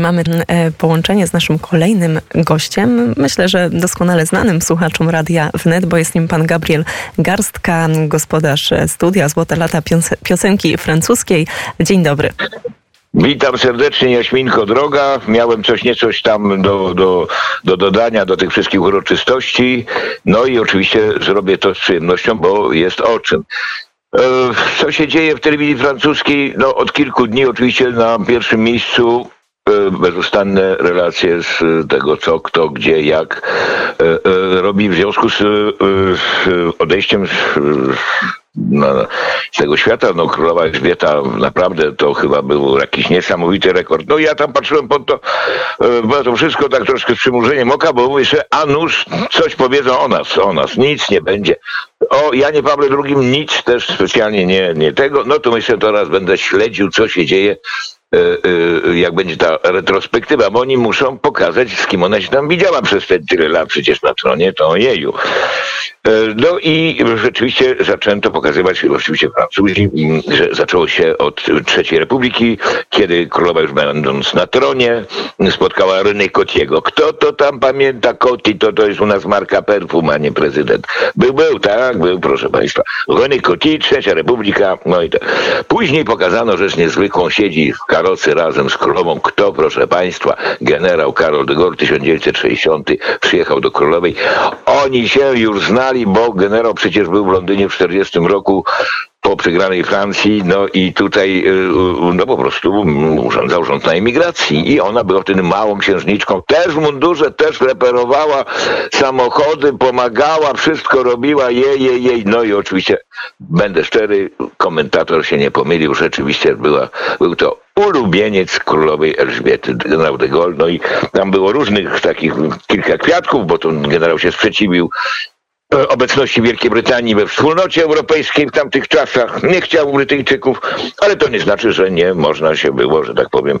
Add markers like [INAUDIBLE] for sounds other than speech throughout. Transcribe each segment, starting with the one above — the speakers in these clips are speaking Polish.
Mamy e, połączenie z naszym kolejnym gościem, myślę, że doskonale znanym słuchaczom Radia Wnet, bo jest nim pan Gabriel Garstka, gospodarz studia Złote Lata Piosenki Francuskiej. Dzień dobry. Witam serdecznie, Jaśminko droga. Miałem coś niecoś tam do, do, do dodania do tych wszystkich uroczystości. No i oczywiście zrobię to z przyjemnością, bo jest o czym. E, co się dzieje w telewizji francuskiej? No, od kilku dni oczywiście na pierwszym miejscu e, bezustanne relacje z tego, co, kto, gdzie, jak e, robi w związku z odejściem z tego świata. No królowa Elżbieta naprawdę to chyba był jakiś niesamowity rekord. No ja tam patrzyłem pod to, e, to wszystko tak troszkę z przymurzeniem oka, bo mówię że a nuż coś powiedzą o nas, o nas, nic nie będzie. O Janie Pawle II nic też specjalnie nie, nie tego. No to myślę teraz będę śledził, co się dzieje e, e, jak będzie ta retrospektywa, bo oni muszą pokazać, z kim ona się tam widziała przez te tyle lat przecież na tronie, to jeju. No i rzeczywiście zaczęto pokazywać, oczywiście Francuzi, że zaczęło się od III Republiki, kiedy królowa już będąc na tronie spotkała René Cotiego. Kto to tam pamięta Coty? To to jest u nas marka perfum, a nie prezydent. Był, był, tak, był, proszę Państwa. René Coty, Trzecia Republika, no i tak. Później pokazano rzecz niezwykłą, siedzi w karocy razem z królową. Kto, proszę Państwa? Generał Karol de Gaulle, 1960, przyjechał do królowej. Oni się już znali, bo generał przecież był w Londynie w 40 roku po przegranej Francji, no i tutaj y, no po prostu urządzał rząd na emigracji i ona była wtedy małą księżniczką, też w mundurze, też reperowała samochody, pomagała, wszystko robiła, jej, jej, jej, no i oczywiście będę szczery, komentator się nie pomylił, rzeczywiście była, był to ulubieniec królowej Elżbiety, generał de Gaulle, no i tam było różnych takich kilka kwiatków, bo to generał się sprzeciwił E, obecności Wielkiej Brytanii we wspólnocie europejskiej w tamtych czasach. Nie chciał Brytyjczyków, ale to nie znaczy, że nie można się było, że tak powiem,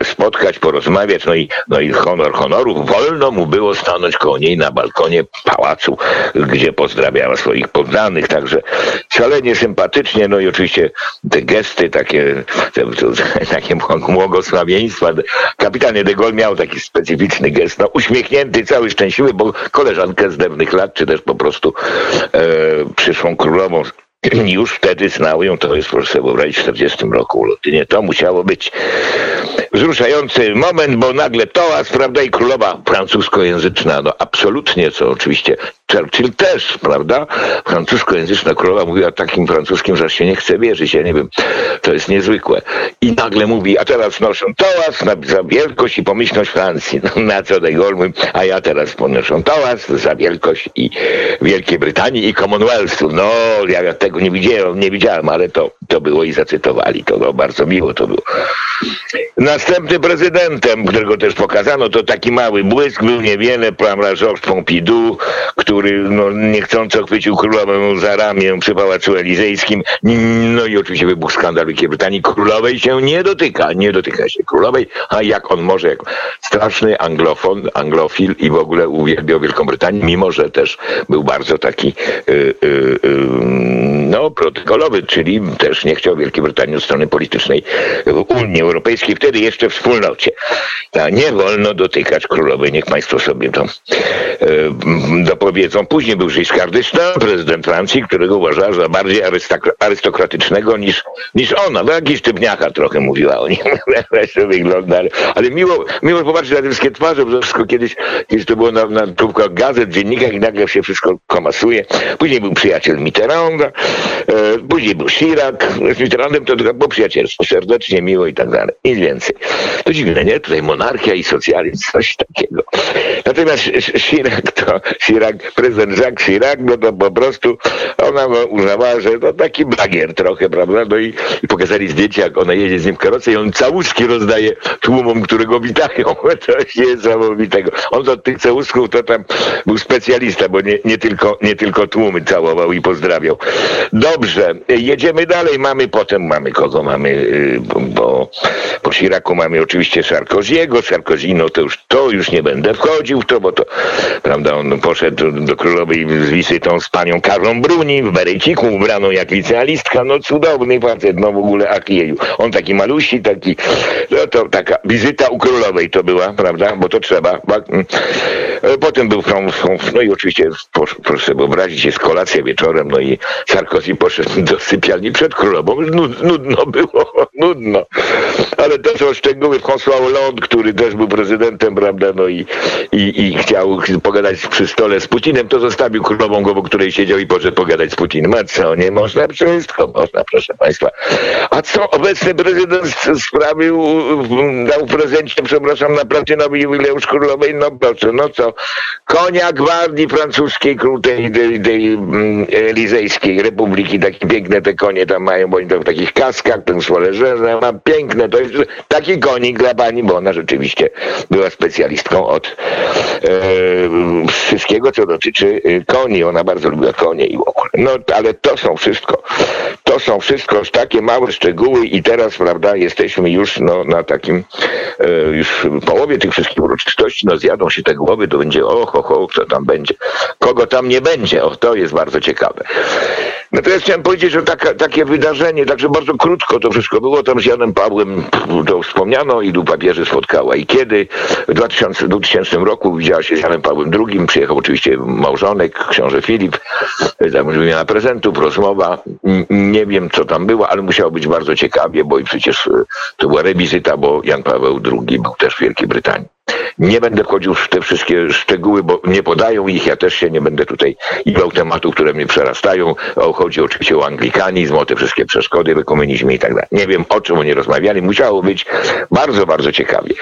e, spotkać, porozmawiać. No i, no i honor honorów. Wolno mu było stanąć koło niej na balkonie pałacu, gdzie pozdrawiała swoich poddanych. Także szalenie sympatycznie. No i oczywiście te gesty, takie, te, te, takie błogosławieństwa. Kapitalnie de Gaulle miał taki specyficzny gest, no uśmiechnięty, cały szczęśliwy, bo koleżankę z dawnych lat, czy też po prostu e, przyszłą królową [CLEARS THROAT] już wtedy znał ją, to jest proszę wyobrazić w 40 roku Londynie. To musiało być wzruszający moment, bo nagle toas, prawda, i królowa francuskojęzyczna, no absolutnie, co oczywiście Churchill też, prawda, francuskojęzyczna królowa mówiła takim francuskim, że się nie chce wierzyć, ja nie wiem, to jest niezwykłe. I nagle mówi, a teraz noszę toas na, za wielkość i pomyślność Francji, no, na co de Gaulle a ja teraz ponoszę toas za wielkość i Wielkiej Brytanii i Commonwealthu. No, ja tego nie widziałem, nie widziałem, ale to, to było i zacytowali, to no, bardzo miło to było. Następnym prezydentem, którego też pokazano, to taki mały błysk, był niewiele, pan Georges Pompidou, który no, niechcąco chwycił królową za ramię przy Pałacu Elizejskim. No i oczywiście wybuchł skandal Wielkiej Brytanii. Królowej się nie dotyka, nie dotyka się królowej, a jak on może, jak straszny anglofon, anglofil i w ogóle uwielbiał Wielką Brytanię, mimo że też był bardzo taki yy, yy, no, protokolowy, czyli też nie chciał Wielkiej Brytanii od strony politycznej Unii Europejskiej. Wtedy wtedy jeszcze wspólnocie. A nie wolno dotykać królowej, niech państwo sobie to e, dopowiedzą. Później był Giscard d'Estaing, prezydent Francji, którego uważała za bardziej arystokratycznego niż, niż ona. No jakiś typniacha trochę mówiła o nim. [LAUGHS] wygląda, ale, ale miło, miło popatrzeć na te wszystkie twarze, bo wszystko kiedyś, kiedyś to było na, na tubkach gazet, dziennikach i nagle się wszystko komasuje. Później był przyjaciel Mitterranda, e, później był Chirac. Z Mitterrandem to było przyjacielstwo, serdecznie, miło i tak dalej. I więcej. To dziwne, nie? Tutaj monarchia i socjalizm, coś takiego. Natomiast Chirac to, Chirac, prezydent Jacques Chirac, no to po prostu ona uznawała, że to taki bagier trochę, prawda? No i, i pokazali zdjęcie, jak ona jedzie z nim w karoce i on całuski rozdaje tłumom, które go witają. [LAUGHS] Coś niesamowitego. On do tych całusków to tam był specjalista, bo nie, nie, tylko, nie tylko tłumy całował i pozdrawiał. Dobrze, jedziemy dalej. Mamy potem, mamy kogo? Mamy, y, bo, bo, bo Chiracu mamy oczywiście Sarkoziego. Sarkozy, no to już, to już nie będę wchodził w to, bo to, prawda, on poszedł do królowej z wizytą z panią Karlą Bruni w bereciku, ubraną jak licealistka. No cudowny facet, no w ogóle, ach jeju. On taki malusi, taki, no to taka wizyta u królowej to była, prawda, bo to trzeba. Mm. E, potem był, no i oczywiście, proszę wyobrazić, jest kolacja wieczorem, no i Sarkozy poszedł do sypialni przed królową. Nudno było, [LAUGHS] nudno. Ale to są szczegóły. François Hollande, który też był prezydentem, prawda, no i, i, i chciał pogadać przy stole z Putinem, to zostawił królową, głową której siedział i poszedł pogadać z Putinem. A co, nie można? Wszystko można, proszę państwa. A co obecny prezydent sprawił, dał prezencie, przepraszam, na platynowy jubileusz królowej? No proszę, no co? Konia gwardii francuskiej, król tej, tej, tej mm, elizejskiej republiki, takie piękne te konie tam mają, bo oni tam w takich kaskach, ten słoleżerze ma piękne, to jest taki konik dla pani, bo ona rzeczywiście była specjalistką od e, wszystkiego, co dotyczy e, koni. Ona bardzo lubiła konie i w ogóle. No, ale to są wszystko, to są wszystko takie małe szczegóły i teraz, prawda, jesteśmy już no, na takim, e, już w połowie tych wszystkich uroczystości, no zjadą się te głowy, to będzie och, och, co tam będzie. Kogo tam nie będzie, o, to jest bardzo ciekawe. Natomiast chciałem powiedzieć, że taka, takie wydarzenie, także bardzo krótko to wszystko było, tam z Janem Pawłem to wspomniano, ilu papieży spotkała i kiedy. W 2000, 2000 roku widziała się z Janem Pawłem II, przyjechał oczywiście małżonek, książę Filip, tam wymiana prezentów, rozmowa, nie wiem co tam było, ale musiało być bardzo ciekawie, bo i przecież e, to była rewizyta, bo Jan Paweł II był też w Wielkiej Brytanii. Nie będę wchodził w te wszystkie szczegóły, bo nie podają ich. Ja też się nie będę tutaj iwał tematów, które mnie przerastają. O, chodzi oczywiście o anglikanizm, o te wszystkie przeszkody w komunizmie i tak dalej. Nie wiem, o czym oni rozmawiali. Musiało być bardzo, bardzo ciekawie.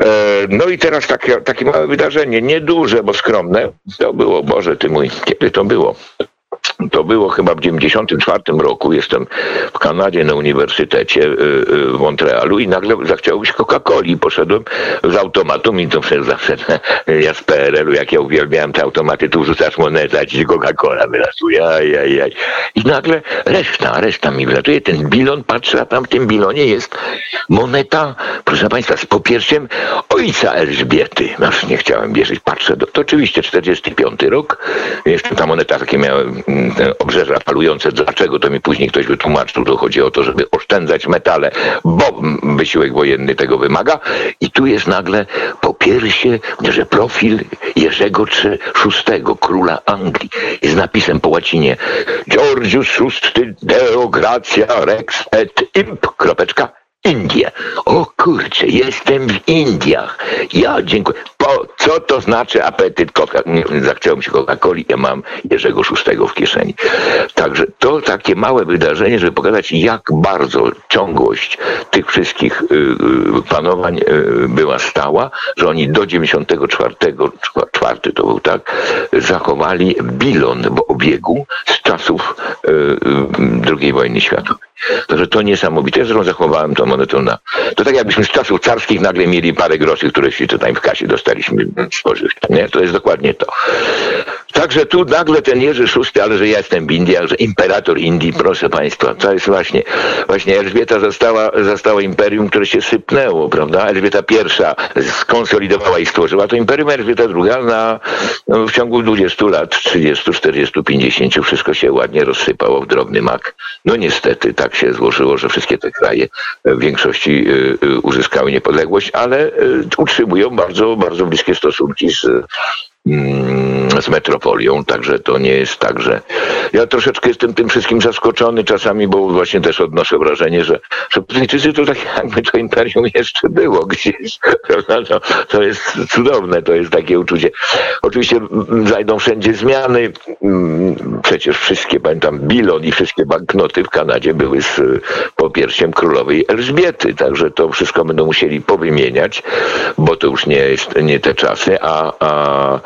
E, no i teraz takie, takie małe wydarzenie, nieduże, bo skromne. To było, Boże ty mój, kiedy to było? To było chyba w 1994 roku. Jestem w Kanadzie na uniwersytecie y, y, w Montrealu i nagle zachciało mi się Coca-Coli. Poszedłem z automatu, mi to przecież zawsze, [LAUGHS] ja z PRL-u, jak ja uwielbiałem te automaty, tu rzucasz monetę, a ci Coca-Cola wylasuje, aj. I nagle reszta, reszta mi wylatuje. Ten bilon, patrzę, a tam w tym bilonie jest moneta, proszę Państwa, z popiersiem ojca Elżbiety. Aż nie chciałem wierzyć. Patrzę, to oczywiście 45 rok. Jeszcze ta moneta takie miała mm, obrzeża falujące. Dlaczego to mi później ktoś wytłumaczył? To chodzi o to, żeby oszczędzać metale, bo wysiłek wojenny tego wymaga. I tu jest nagle po piersie, że profil Jerzego VI, króla Anglii. Jest napisem po łacinie Georgius VI Deo Gracia Rex et Imp. Kropeczka Indie. O kurczę, jestem w Indiach. Ja dziękuję. Po, co to znaczy apetyt kotka? Zachciało mi się Coca-Coli, ja mam Jerzego Szóstego w kieszeni. Także to takie małe wydarzenie, żeby pokazać, jak bardzo ciągłość tych wszystkich y, y, panowań y, była stała, że oni do 94, czwarty to był tak, zachowali bilon w obiegu z czasów II wojny światowej. Także to niesamowite. Zresztą zachowałem tą monetę na... To tak jakbyśmy z czasów carskich nagle mieli parę groszy, które się tutaj w kasie dostaliśmy spożyć. Nie? To jest dokładnie to. Także tu nagle ten Jerzy VI, ale że ja jestem w Indiach, że imperator Indii, proszę Państwa, to jest właśnie, właśnie Elżbieta została, została imperium, które się sypnęło, prawda? Elżbieta I skonsolidowała i stworzyła to imperium, Elżbieta II na, no, w ciągu 20 lat, 30, 40, 50 wszystko się ładnie rozsypało w drobny mak. No niestety tak się złożyło, że wszystkie te kraje w większości y, y, uzyskały niepodległość, ale y, utrzymują bardzo, bardzo bliskie stosunki z z metropolią, także to nie jest tak, że ja troszeczkę jestem tym wszystkim zaskoczony czasami, bo właśnie też odnoszę wrażenie, że, że Brytyjczycy to tak jakby to imperium jeszcze było gdzieś. [LAUGHS] To, to jest cudowne, to jest takie uczucie. Oczywiście zajdą wszędzie zmiany. Mm, przecież wszystkie, pamiętam, bilon i wszystkie banknoty w Kanadzie były z popiersiem królowej Elżbiety, także to wszystko będą musieli powymieniać, bo to już nie jest nie te czasy, a, a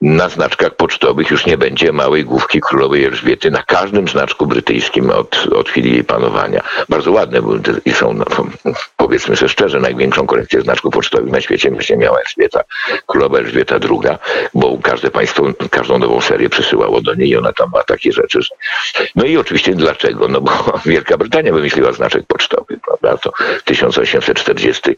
na znaczkach pocztowych już nie będzie małej główki królowej Elżbiety na każdym znaczku brytyjskim od, od chwili jej panowania. Bardzo ładne były i są, no, [LAUGHS] powiedzmy sobie szczerze, największą kolekcję znaczków pocztowych na świecie właśnie miała Elżbieta, królowa Elżbieta II, bo każde państwo każdą nową serię przysyłało do niej i ona tam ma takie rzeczy. No i oczywiście dlaczego? No bo [LAUGHS] Wielka Brytania wymyśliła znaczek pocztowy, prawda? To 1840 y,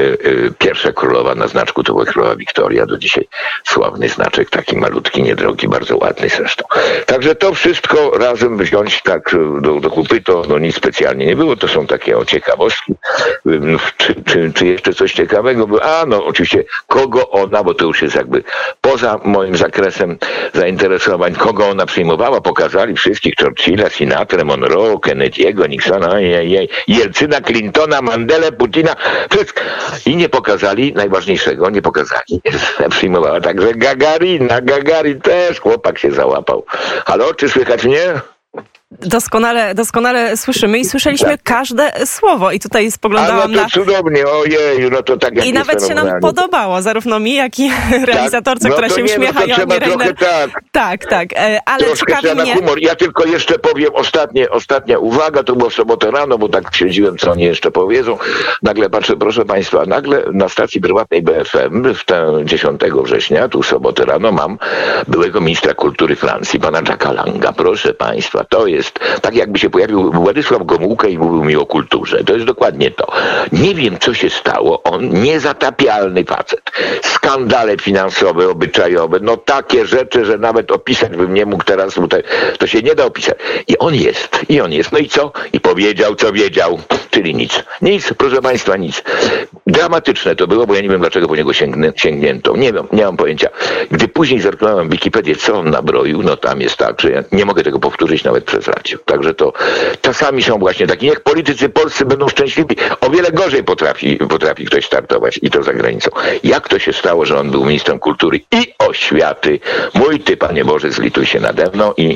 y, pierwsza królowa na znaczku to była królowa Wiktoria, do dzisiaj sławny znaczek, taki malutki, niedrogi, bardzo ładny zresztą. Także to wszystko razem wziąć tak do, do kupy, to no nic specjalnie nie było, to są takie o ciekawostki. No, czy, czy, czy jeszcze coś ciekawego? A no oczywiście kogo ona, bo to już jest jakby poza moim zakresem zainteresowań, kogo ona przyjmowała, pokazali wszystkich, Churchilla, Sinatra, Monroe, Kennedy'ego, Nixona, jej, Jelcyna, Clintona, Mandela, Putina, wszystko. I nie pokazali najważniejszego, nie pokazali. [LAUGHS] Przyjmowała także Gagarina, Gagarin też, chłopak się załapał. Halo, czy słychać mnie? Doskonale, doskonale słyszymy i słyszeliśmy tak. każde słowo i tutaj spoglądałam A no to na... cudownie, ojej, no to tak jak I nawet się nam podobało, zarówno mi, jak i tak? realizatorce, no która się nie, uśmiecha no to trzeba trochę tak. Tak, tak, e, ale Troszkę ciekawi mnie... humor. Ja tylko jeszcze powiem ostatnie, ostatnia uwaga, to było w sobotę rano, bo tak śledziłem, co oni jeszcze powiedzą. Nagle patrzę, proszę Państwa, nagle na stacji prywatnej BFM w tę 10 września, tu w sobotę rano mam byłego ministra kultury Francji, pana Jacka Langa. Proszę Państwa, to jest jest tak, jakby się pojawił Władysław Gomułka i mówił mi o kulturze. To jest dokładnie to. Nie wiem, co się stało. On niezatapialny facet. Skandale finansowe, obyczajowe, no takie rzeczy, że nawet opisać bym nie mógł teraz, bo to, się nie da opisać. I on jest, i on jest. No i co? I powiedział, co wiedział, czyli nic. Nic, proszę Państwa, nic. Dramatyczne to było, bo ja nie wiem, dlaczego po niego sięgnę, sięgnięto. Nie wiem, nie mam pojęcia. Gdy później zerknąłem Wikipedię, co on nabroił, no tam jest tak, że ja nie mogę tego powtórzyć nawet przez stracił. Także to czasami są właśnie takie. Niech politycy polscy będą szczęśliwi. O wiele gorzej potrafi, potrafi ktoś startować i to za granicą. Jak to się stało, że on był ministrem kultury i oświaty? Mój ty, Panie Boże, zlituj się nade mną i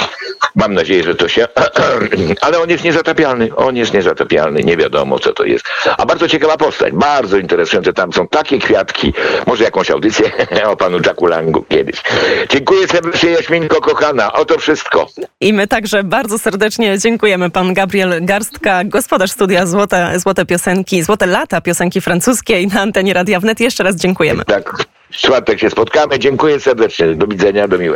mam nadzieję, że to się... [CLEARS THROAT] Ale on jest niezatapialny. On jest niezatapialny. Nie wiadomo, co to jest. A bardzo ciekawa postać. Bardzo interesujące. Tam są takie kwiatki. Może jakąś audycję [LAUGHS] o panu Jacku Langu kiedyś. Dziękuję serdecznie, Jaśminko, kochana. Oto wszystko. I my także bardzo serdecznie dziękujemy. Pan Gabriel Garstka, gospodarz studia Złote, Złote Piosenki, Złote Lata Piosenki Francuskiej na antenie Radia Wnet. Jeszcze raz dziękujemy. Tak, w czwartek się spotkamy. Dziękuję serdecznie. Do widzenia, do miłego.